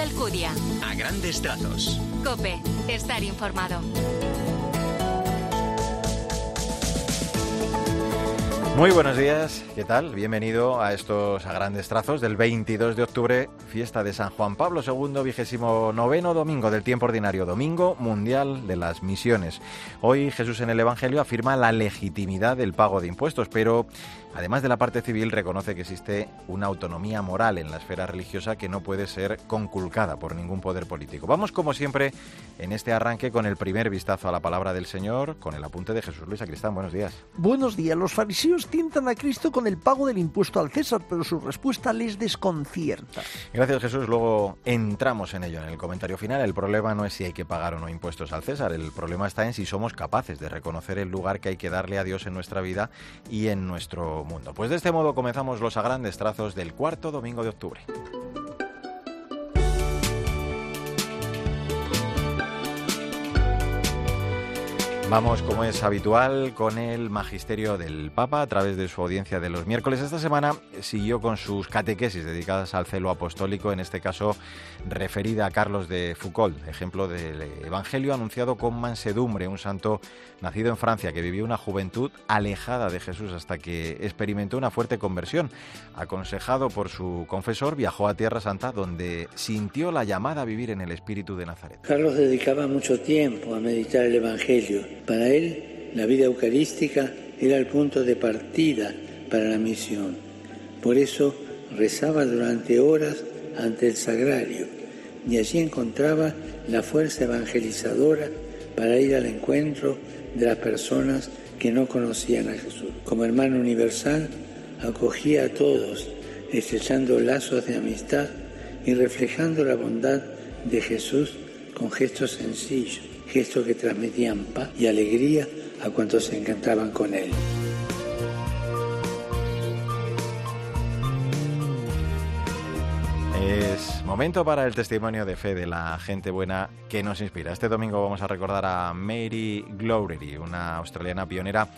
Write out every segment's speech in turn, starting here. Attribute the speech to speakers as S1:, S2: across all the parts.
S1: Alcudia.
S2: A grandes trazos.
S1: Cope, estar informado.
S3: Muy buenos días, ¿qué tal? Bienvenido a estos a grandes trazos del 22 de octubre, fiesta de San Juan Pablo II, vigésimo noveno domingo del tiempo ordinario, domingo mundial de las misiones. Hoy Jesús en el Evangelio afirma la legitimidad del pago de impuestos, pero Además de la parte civil, reconoce que existe una autonomía moral en la esfera religiosa que no puede ser conculcada por ningún poder político. Vamos, como siempre, en este arranque con el primer vistazo a la palabra del Señor, con el apunte de Jesús Luis Acristán. Buenos días.
S4: Buenos días. Los fariseos tientan a Cristo con el pago del impuesto al César, pero su respuesta les desconcierta.
S3: Gracias, Jesús. Luego entramos en ello en el comentario final. El problema no es si hay que pagar o no impuestos al César. El problema está en si somos capaces de reconocer el lugar que hay que darle a Dios en nuestra vida y en nuestro mundo. Pues de este modo comenzamos los a grandes trazos del cuarto domingo de octubre. Vamos, como es habitual, con el magisterio del Papa a través de su audiencia de los miércoles. Esta semana siguió con sus catequesis dedicadas al celo apostólico, en este caso referida a Carlos de Foucault, ejemplo del Evangelio anunciado con mansedumbre, un santo nacido en Francia que vivió una juventud alejada de Jesús hasta que experimentó una fuerte conversión. Aconsejado por su confesor, viajó a Tierra Santa donde sintió la llamada a vivir en el espíritu de Nazaret.
S5: Carlos dedicaba mucho tiempo a meditar el Evangelio para él, la vida eucarística era el punto de partida para la misión. Por eso rezaba durante horas ante el sagrario y allí encontraba la fuerza evangelizadora para ir al encuentro de las personas que no conocían a Jesús. Como hermano universal, acogía a todos, estrechando lazos de amistad y reflejando la bondad de Jesús con gestos sencillos gestos que transmitían paz y alegría a cuantos se encantaban con él.
S3: Momento para el testimonio de fe de la gente buena que nos inspira. Este domingo vamos a recordar a Mary Glowry, una australiana pionera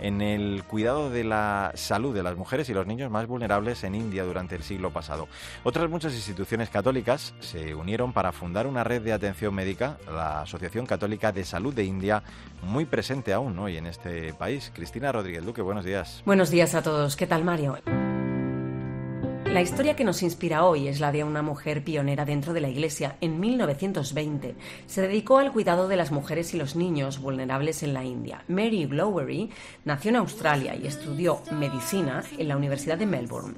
S3: en el cuidado de la salud de las mujeres y los niños más vulnerables en India durante el siglo pasado. Otras muchas instituciones católicas se unieron para fundar una red de atención médica, la Asociación Católica de Salud de India, muy presente aún hoy en este país. Cristina Rodríguez Duque, buenos días.
S6: Buenos días a todos. ¿Qué tal, Mario? La historia que nos inspira hoy es la de una mujer pionera dentro de la Iglesia. En 1920 se dedicó al cuidado de las mujeres y los niños vulnerables en la India. Mary Glowery nació en Australia y estudió medicina en la Universidad de Melbourne.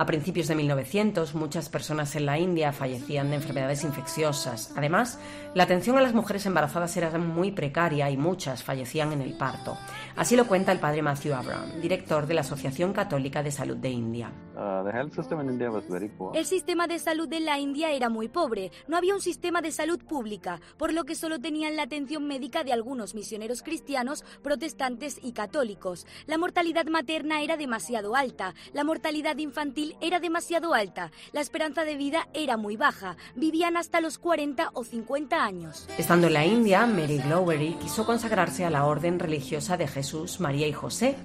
S6: A principios de 1900, muchas personas en la India fallecían de enfermedades infecciosas. Además, la atención a las mujeres embarazadas era muy precaria y muchas fallecían en el parto. Así lo cuenta el padre Matthew Abraham, director de la Asociación Católica de Salud de India.
S7: Uh, el sistema de salud de la India era muy pobre. No había un sistema de salud pública, por lo que solo tenían la atención médica de algunos misioneros cristianos, protestantes y católicos. La mortalidad materna era demasiado alta. La mortalidad infantil era demasiado alta, la esperanza de vida era muy baja, vivían hasta los 40 o 50 años.
S6: Estando en la India, Mary Glowery quiso consagrarse a la orden religiosa de Jesús, María y José,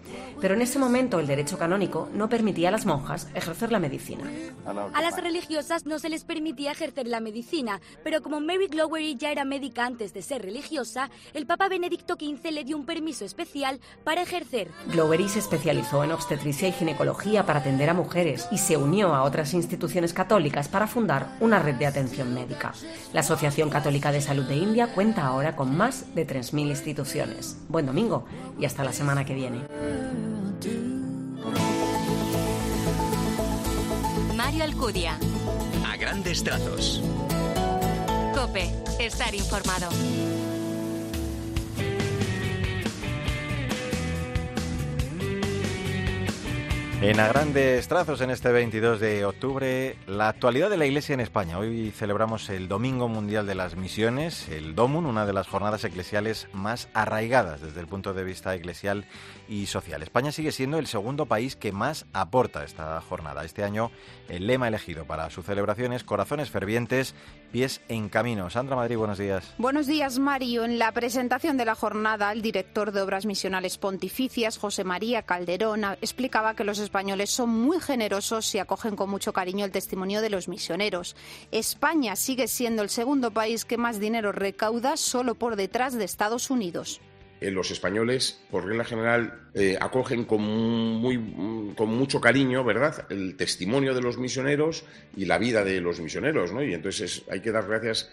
S6: pero en ese momento el derecho canónico no permitía a las monjas ejercer la medicina.
S7: A las religiosas no se les permitía ejercer la medicina, pero como Mary Glowery ya era médica antes de ser religiosa, el Papa Benedicto XV le dio un permiso especial para ejercer.
S6: Glowery se especializó en obstetricia y ginecología para atender a mujeres y se unió a otras instituciones católicas para fundar una red de atención médica. La Asociación Católica de Salud de India cuenta ahora con más de 3.000 instituciones. Buen domingo y hasta la semana que viene.
S1: Mario Alcudia.
S2: A grandes trazos.
S1: Cope, estar informado.
S3: En a grandes trazos en este 22 de octubre, la actualidad de la Iglesia en España. Hoy celebramos el Domingo Mundial de las Misiones, el DOMUN, una de las jornadas eclesiales más arraigadas desde el punto de vista eclesial y social. España sigue siendo el segundo país que más aporta esta jornada. Este año el lema elegido para su celebración es Corazones fervientes, pies en camino. Sandra Madrid, buenos días.
S8: Buenos días, Mario. En la presentación de la jornada, el director de Obras Misionales Pontificias, José María Calderón, explicaba que los españoles son muy generosos y acogen con mucho cariño el testimonio de los misioneros. España sigue siendo el segundo país que más dinero recauda solo por detrás de Estados Unidos.
S9: Eh, los españoles, por regla general, eh, acogen con, con mucho cariño, ¿verdad?, el testimonio de los misioneros y la vida de los misioneros, ¿no? Y entonces hay que dar gracias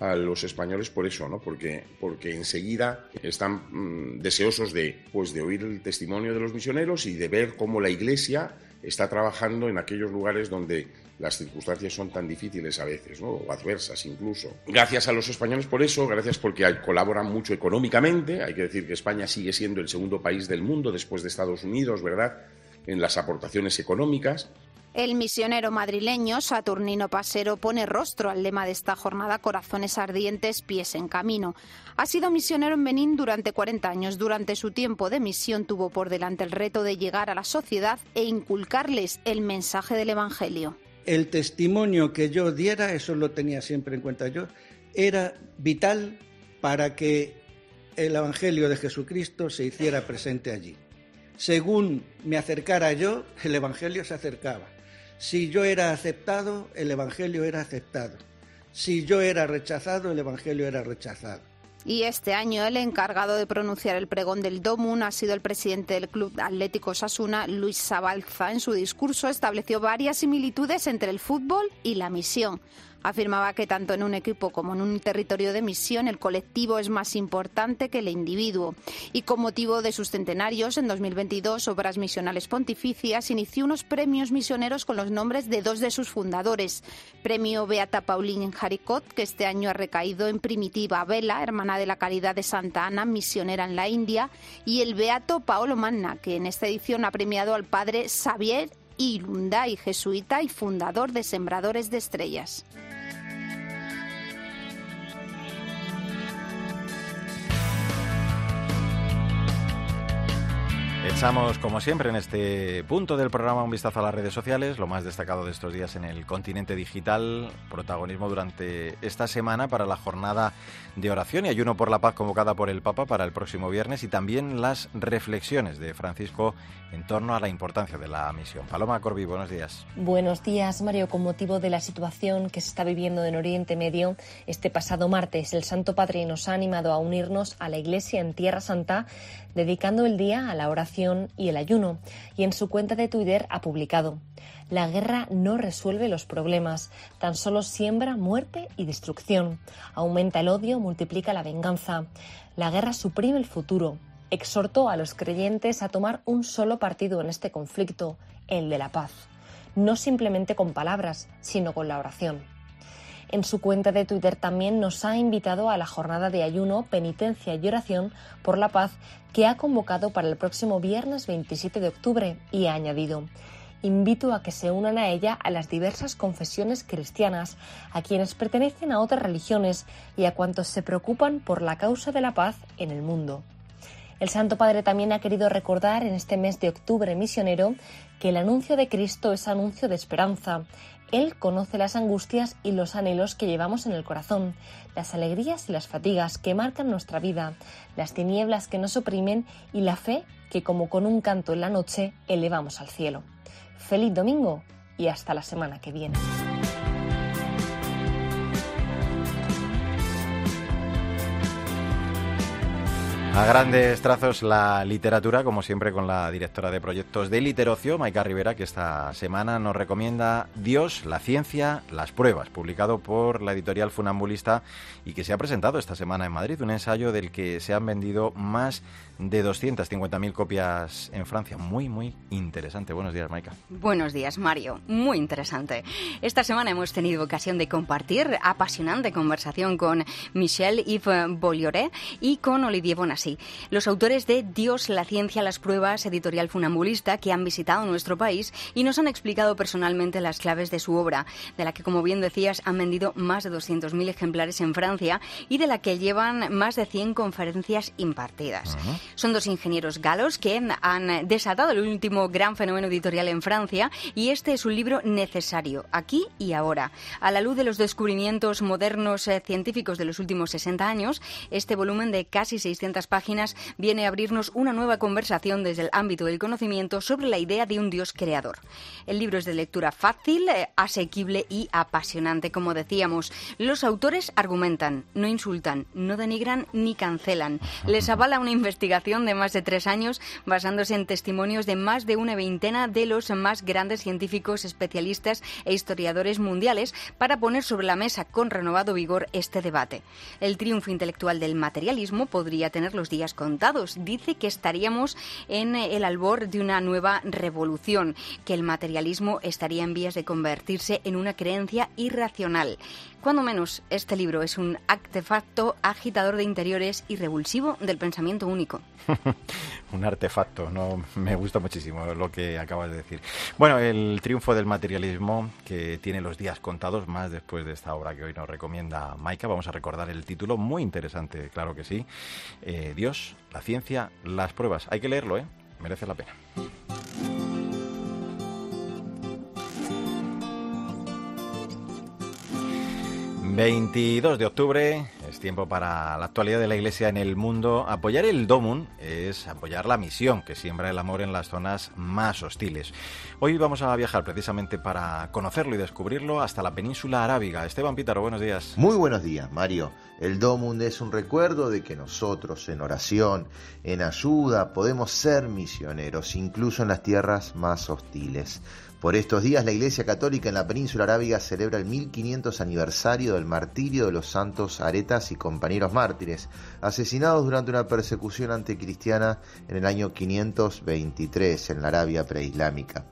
S9: a los españoles por eso, ¿no? Porque, porque enseguida están mm, deseosos de, pues, de oír el testimonio de los misioneros y de ver cómo la Iglesia está trabajando en aquellos lugares donde las circunstancias son tan difíciles a veces, ¿no? o adversas incluso. Gracias a los españoles por eso, gracias porque colaboran mucho económicamente. Hay que decir que España sigue siendo el segundo país del mundo después de Estados Unidos, ¿verdad? En las aportaciones económicas.
S8: El misionero madrileño Saturnino Pasero pone rostro al lema de esta jornada Corazones ardientes, pies en camino. Ha sido misionero en Benín durante 40 años. Durante su tiempo de misión tuvo por delante el reto de llegar a la sociedad e inculcarles el mensaje del Evangelio.
S10: El testimonio que yo diera, eso lo tenía siempre en cuenta yo, era vital para que el Evangelio de Jesucristo se hiciera presente allí. Según me acercara yo, el Evangelio se acercaba si yo era aceptado, el Evangelio era aceptado. Si yo era rechazado, el Evangelio era rechazado.
S8: Y este año el encargado de pronunciar el pregón del Domun ha sido el presidente del Club Atlético Sasuna, Luis Sabalza. En su discurso estableció varias similitudes entre el fútbol y la misión afirmaba que tanto en un equipo como en un territorio de misión el colectivo es más importante que el individuo. Y con motivo de sus centenarios, en 2022 Obras Misionales Pontificias inició unos premios misioneros con los nombres de dos de sus fundadores. Premio Beata Pauline Haricot, que este año ha recaído en Primitiva Vela, hermana de la Caridad de Santa Ana, misionera en la India, y el Beato Paolo Manna, que en esta edición ha premiado al padre Xavier Ilunday, jesuita y fundador de Sembradores de Estrellas.
S3: Echamos, como siempre, en este punto del programa un vistazo a las redes sociales, lo más destacado de estos días en el continente digital, protagonismo durante esta semana para la jornada de oración y ayuno por la paz convocada por el Papa para el próximo viernes y también las reflexiones de Francisco en torno a la importancia de la misión. Paloma Corbi, buenos días.
S11: Buenos días, Mario. Con motivo de la situación que se está viviendo en Oriente Medio, este pasado martes el Santo Padre nos ha animado a unirnos a la Iglesia en Tierra Santa, dedicando el día a la oración y el ayuno, y en su cuenta de Twitter ha publicado la guerra no resuelve los problemas, tan solo siembra muerte y destrucción. Aumenta el odio, multiplica la venganza. La guerra suprime el futuro. Exhortó a los creyentes a tomar un solo partido en este conflicto, el de la paz. No simplemente con palabras, sino con la oración. En su cuenta de Twitter también nos ha invitado a la jornada de ayuno, penitencia y oración por la paz que ha convocado para el próximo viernes 27 de octubre y ha añadido invito a que se unan a ella a las diversas confesiones cristianas, a quienes pertenecen a otras religiones y a cuantos se preocupan por la causa de la paz en el mundo. El Santo Padre también ha querido recordar en este mes de octubre misionero que el anuncio de Cristo es anuncio de esperanza. Él conoce las angustias y los anhelos que llevamos en el corazón, las alegrías y las fatigas que marcan nuestra vida, las tinieblas que nos oprimen y la fe que como con un canto en la noche elevamos al cielo. Feliz domingo y hasta la semana que viene.
S3: A grandes trazos la literatura, como siempre con la directora de proyectos de Literocio, Maika Rivera, que esta semana nos recomienda Dios, la ciencia, las pruebas, publicado por la editorial Funambulista y que se ha presentado esta semana en Madrid, un ensayo del que se han vendido más de 250.000 copias en Francia. Muy, muy interesante. Buenos días, Maika.
S12: Buenos días, Mario. Muy interesante. Esta semana hemos tenido ocasión de compartir apasionante conversación con Michel Yves Bollioré y con Olivier Bonassi, los autores de Dios, la ciencia, las pruebas, editorial funambulista, que han visitado nuestro país y nos han explicado personalmente las claves de su obra, de la que, como bien decías, han vendido más de 200.000 ejemplares en Francia y de la que llevan más de 100 conferencias impartidas. Son dos ingenieros galos que han desatado el último gran fenómeno editorial en Francia y este es un libro necesario, aquí y ahora. A la luz de los descubrimientos modernos eh, científicos de los últimos 60 años, este volumen de casi 600 páginas páginas viene a abrirnos una nueva conversación desde el ámbito del conocimiento sobre la idea de un Dios creador. El libro es de lectura fácil, eh, asequible y apasionante, como decíamos. Los autores argumentan, no insultan, no denigran ni cancelan. Les avala una investigación de más de tres años basándose en testimonios de más de una veintena de los más grandes científicos, especialistas e historiadores mundiales para poner sobre la mesa con renovado vigor este debate. El triunfo intelectual del materialismo podría tener los días contados. Dice que estaríamos en el albor de una nueva revolución, que el materialismo estaría en vías de convertirse en una creencia irracional. Cuando menos, este libro es un artefacto agitador de interiores y revulsivo del pensamiento único.
S3: un artefacto, no me gusta muchísimo lo que acabas de decir. Bueno, el triunfo del materialismo que tiene los días contados, más después de esta obra que hoy nos recomienda Maika, vamos a recordar el título, muy interesante, claro que sí. Eh, Dios, la ciencia, las pruebas. Hay que leerlo, ¿eh? Merece la pena. 22 de octubre, es tiempo para la actualidad de la Iglesia en el mundo. Apoyar el DOMUN es apoyar la misión que siembra el amor en las zonas más hostiles. Hoy vamos a viajar precisamente para conocerlo y descubrirlo hasta la península arábiga. Esteban Pítaro, buenos días.
S13: Muy buenos días, Mario. El DOMUN es un recuerdo de que nosotros en oración, en ayuda, podemos ser misioneros, incluso en las tierras más hostiles. Por estos días la Iglesia Católica en la península arábiga celebra el 1500 aniversario del martirio de los santos aretas y compañeros mártires, asesinados durante una persecución anticristiana en el año 523 en la Arabia preislámica.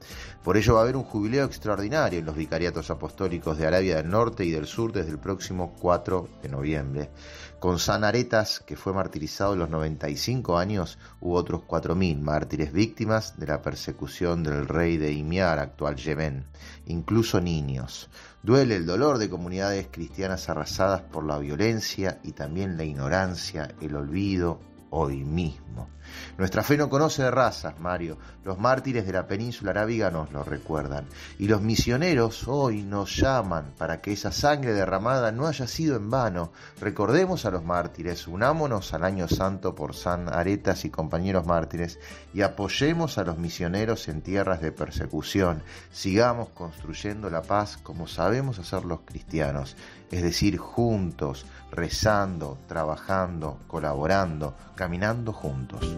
S13: Por ello va a haber un jubileo extraordinario en los vicariatos apostólicos de Arabia del Norte y del Sur desde el próximo 4 de noviembre. Con San Aretas, que fue martirizado a los 95 años, hubo otros 4.000 mártires víctimas de la persecución del rey de Imiar, actual Yemen, incluso niños. Duele el dolor de comunidades cristianas arrasadas por la violencia y también la ignorancia, el olvido hoy mismo. Nuestra fe no conoce de razas, Mario. Los mártires de la península arábiga nos lo recuerdan. Y los misioneros hoy nos llaman para que esa sangre derramada no haya sido en vano. Recordemos a los mártires, unámonos al año santo por San Aretas y compañeros mártires y apoyemos a los misioneros en tierras de persecución. Sigamos construyendo la paz como sabemos hacer los cristianos, es decir, juntos, rezando, trabajando, colaborando, caminando juntos.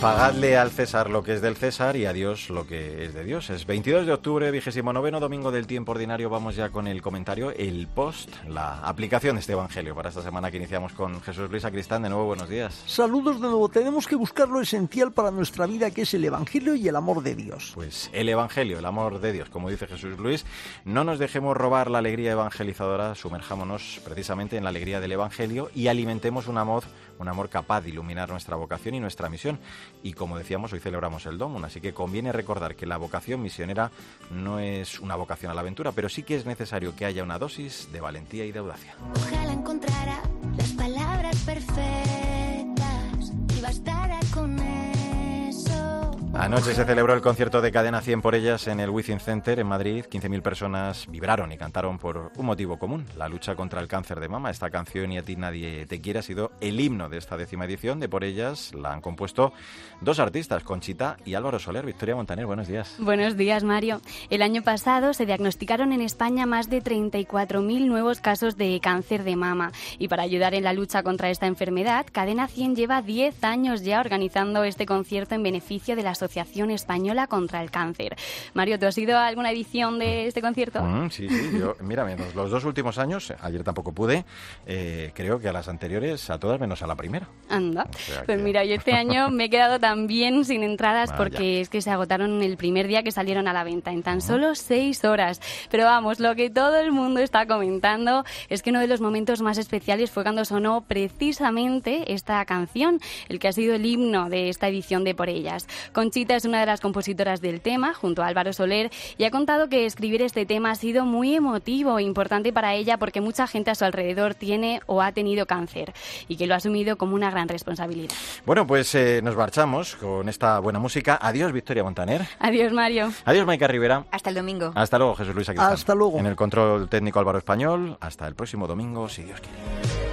S3: Pagadle al César lo que es del César y a Dios lo que es de Dios. Es 22 de octubre, vigésimo noveno domingo del tiempo ordinario. Vamos ya con el comentario, el post, la aplicación de este evangelio para esta semana que iniciamos con Jesús Luis Acristán. De nuevo, buenos días.
S4: Saludos de nuevo. Tenemos que buscar lo esencial para nuestra vida, que es el evangelio y el amor de Dios.
S3: Pues el evangelio, el amor de Dios, como dice Jesús Luis. No nos dejemos robar la alegría evangelizadora, sumerjámonos precisamente en la alegría del evangelio y alimentemos un amor, un amor capaz de iluminar nuestra vocación y nuestra misión y como decíamos, hoy celebramos el DOMUN, así que conviene recordar que la vocación misionera no es una vocación a la aventura, pero sí que es necesario que haya una dosis de valentía y de audacia.
S14: Ojalá encontrara las palabras perfectas
S3: Anoche se celebró el concierto de Cadena 100 por ellas en el Within Center en Madrid. 15.000 personas vibraron y cantaron por un motivo común, la lucha contra el cáncer de mama. Esta canción y a ti nadie te quiere ha sido el himno de esta décima edición de Por ellas. La han compuesto dos artistas, Conchita y Álvaro Soler. Victoria Montaner, buenos días.
S15: Buenos días, Mario. El año pasado se diagnosticaron en España más de 34.000 nuevos casos de cáncer de mama. Y para ayudar en la lucha contra esta enfermedad, Cadena 100 lleva 10 años ya organizando este concierto en beneficio de la sociedad Asociación Española contra el Cáncer. Mario, ¿tú has ido a alguna edición de este concierto?
S3: Mm, sí, sí. Yo, mira, los dos últimos años, ayer tampoco pude, eh, creo que a las anteriores, a todas menos a la primera.
S15: Anda. Pues mira, yo este año me he quedado también sin entradas porque es que se agotaron el primer día que salieron a la venta, en tan solo seis horas. Pero vamos, lo que todo el mundo está comentando es que uno de los momentos más especiales fue cuando sonó precisamente esta canción, el que ha sido el himno de esta edición de Por Ellas. Con Conchita es una de las compositoras del tema, junto a Álvaro Soler, y ha contado que escribir este tema ha sido muy emotivo e importante para ella porque mucha gente a su alrededor tiene o ha tenido cáncer y que lo ha asumido como una gran responsabilidad.
S3: Bueno, pues eh, nos marchamos con esta buena música. Adiós, Victoria Montaner.
S15: Adiós, Mario.
S3: Adiós, Maica Rivera.
S12: Hasta el domingo.
S3: Hasta luego, Jesús Luis.
S4: Aquí Hasta luego.
S3: En el control técnico Álvaro Español. Hasta el próximo domingo, si Dios quiere.